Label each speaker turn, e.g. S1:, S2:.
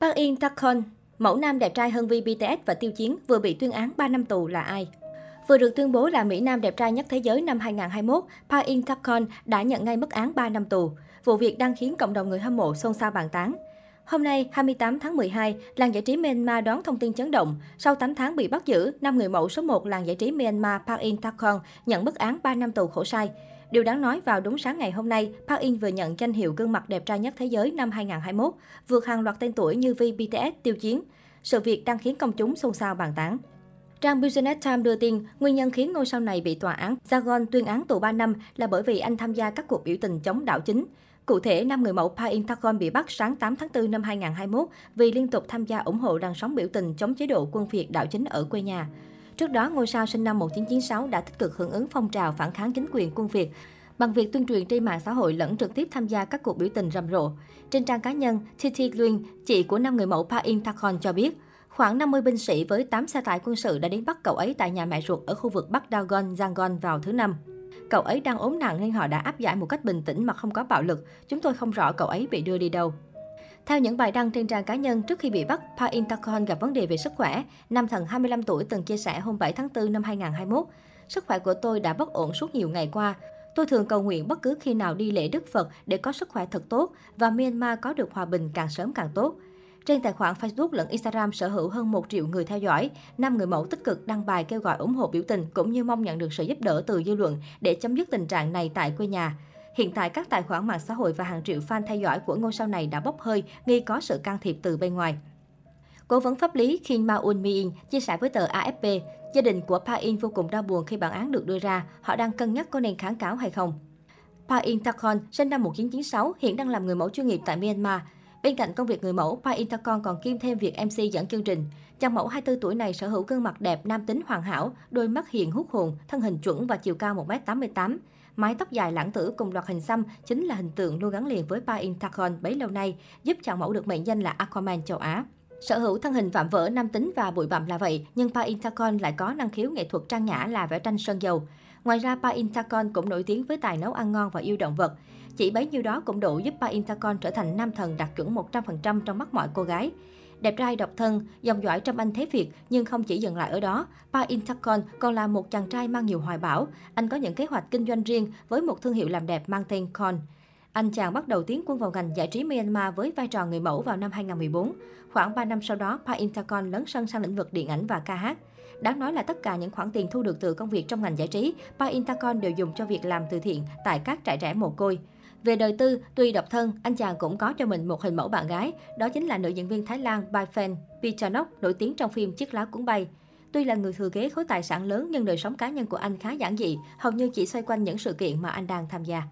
S1: Park In Takhon, mẫu nam đẹp trai hơn Vi BTS và Tiêu Chiến vừa bị tuyên án 3 năm tù là ai? Vừa được tuyên bố là Mỹ Nam đẹp trai nhất thế giới năm 2021, Park In Takhon đã nhận ngay mức án 3 năm tù. Vụ việc đang khiến cộng đồng người hâm mộ xôn xao bàn tán. Hôm nay, 28 tháng 12, làng giải trí Myanmar đón thông tin chấn động. Sau 8 tháng bị bắt giữ, năm người mẫu số 1 làng giải trí Myanmar Park In Takhon nhận mức án 3 năm tù khổ sai. Điều đáng nói vào đúng sáng ngày hôm nay, Park In vừa nhận danh hiệu gương mặt đẹp trai nhất thế giới năm 2021, vượt hàng loạt tên tuổi như V BTS, Tiêu Chiến. Sự việc đang khiến công chúng xôn xao bàn tán. Trang Business Times đưa tin, nguyên nhân khiến ngôi sao này bị tòa án Zagon tuyên án tù 3 năm là bởi vì anh tham gia các cuộc biểu tình chống đảo chính. Cụ thể, năm người mẫu Park In Tagon bị bắt sáng 8 tháng 4 năm 2021 vì liên tục tham gia ủng hộ làn sóng biểu tình chống chế độ quân phiệt đảo chính ở quê nhà. Trước đó, ngôi sao sinh năm 1996 đã tích cực hưởng ứng phong trào phản kháng chính quyền quân Việt bằng việc tuyên truyền trên mạng xã hội lẫn trực tiếp tham gia các cuộc biểu tình rầm rộ. Trên trang cá nhân, Titi Luyên, chị của năm người mẫu Pa In Tagon cho biết, khoảng 50 binh sĩ với 8 xe tải quân sự đã đến bắt cậu ấy tại nhà mẹ ruột ở khu vực Bắc Dagon, Yangon vào thứ Năm. Cậu ấy đang ốm nặng nên họ đã áp giải một cách bình tĩnh mà không có bạo lực. Chúng tôi không rõ cậu ấy bị đưa đi đâu. Theo những bài đăng trên trang cá nhân, trước khi bị bắt, Pa In Takon gặp vấn đề về sức khỏe. Nam thần 25 tuổi từng chia sẻ hôm 7 tháng 4 năm 2021. Sức khỏe của tôi đã bất ổn suốt nhiều ngày qua. Tôi thường cầu nguyện bất cứ khi nào đi lễ Đức Phật để có sức khỏe thật tốt và Myanmar có được hòa bình càng sớm càng tốt. Trên tài khoản Facebook lẫn Instagram sở hữu hơn 1 triệu người theo dõi, năm người mẫu tích cực đăng bài kêu gọi ủng hộ biểu tình cũng như mong nhận được sự giúp đỡ từ dư luận để chấm dứt tình trạng này tại quê nhà. Hiện tại, các tài khoản mạng xã hội và hàng triệu fan theo dõi của ngôi sao này đã bốc hơi, nghi có sự can thiệp từ bên ngoài. Cố vấn pháp lý Kim Maun Min chia sẻ với tờ AFP, gia đình của Pa In vô cùng đau buồn khi bản án được đưa ra, họ đang cân nhắc có nên kháng cáo hay không. Pa In Takon sinh năm 1996, hiện đang làm người mẫu chuyên nghiệp tại Myanmar. Bên cạnh công việc người mẫu, Pa Intercon còn kiêm thêm việc MC dẫn chương trình. Chàng mẫu 24 tuổi này sở hữu gương mặt đẹp, nam tính hoàn hảo, đôi mắt hiền hút hồn, thân hình chuẩn và chiều cao 1m88. Mái tóc dài lãng tử cùng loạt hình xăm chính là hình tượng luôn gắn liền với Pa Intercon bấy lâu nay, giúp chàng mẫu được mệnh danh là Aquaman châu Á. Sở hữu thân hình vạm vỡ, nam tính và bụi bặm là vậy, nhưng Pa Intercon lại có năng khiếu nghệ thuật trang nhã là vẽ tranh sơn dầu. Ngoài ra, Pa Intacon cũng nổi tiếng với tài nấu ăn ngon và yêu động vật. Chỉ bấy nhiêu đó cũng đủ giúp Pa Intacon trở thành nam thần đạt chuẩn 100% trong mắt mọi cô gái. Đẹp trai độc thân, dòng dõi trong anh thế Việt nhưng không chỉ dừng lại ở đó. Pa Intacon còn là một chàng trai mang nhiều hoài bão. Anh có những kế hoạch kinh doanh riêng với một thương hiệu làm đẹp mang tên Con. Anh chàng bắt đầu tiến quân vào ngành giải trí Myanmar với vai trò người mẫu vào năm 2014. Khoảng 3 năm sau đó, Pa Intacon lấn sân sang lĩnh vực điện ảnh và ca hát. Đáng nói là tất cả những khoản tiền thu được từ công việc trong ngành giải trí, Pa Intacon đều dùng cho việc làm từ thiện tại các trại trẻ mồ côi. Về đời tư, tuy độc thân, anh chàng cũng có cho mình một hình mẫu bạn gái, đó chính là nữ diễn viên Thái Lan Bai Fan Pichanok, nổi tiếng trong phim Chiếc lá cuốn bay. Tuy là người thừa kế khối tài sản lớn nhưng đời sống cá nhân của anh khá giản dị, hầu như chỉ xoay quanh những sự kiện mà anh đang tham gia.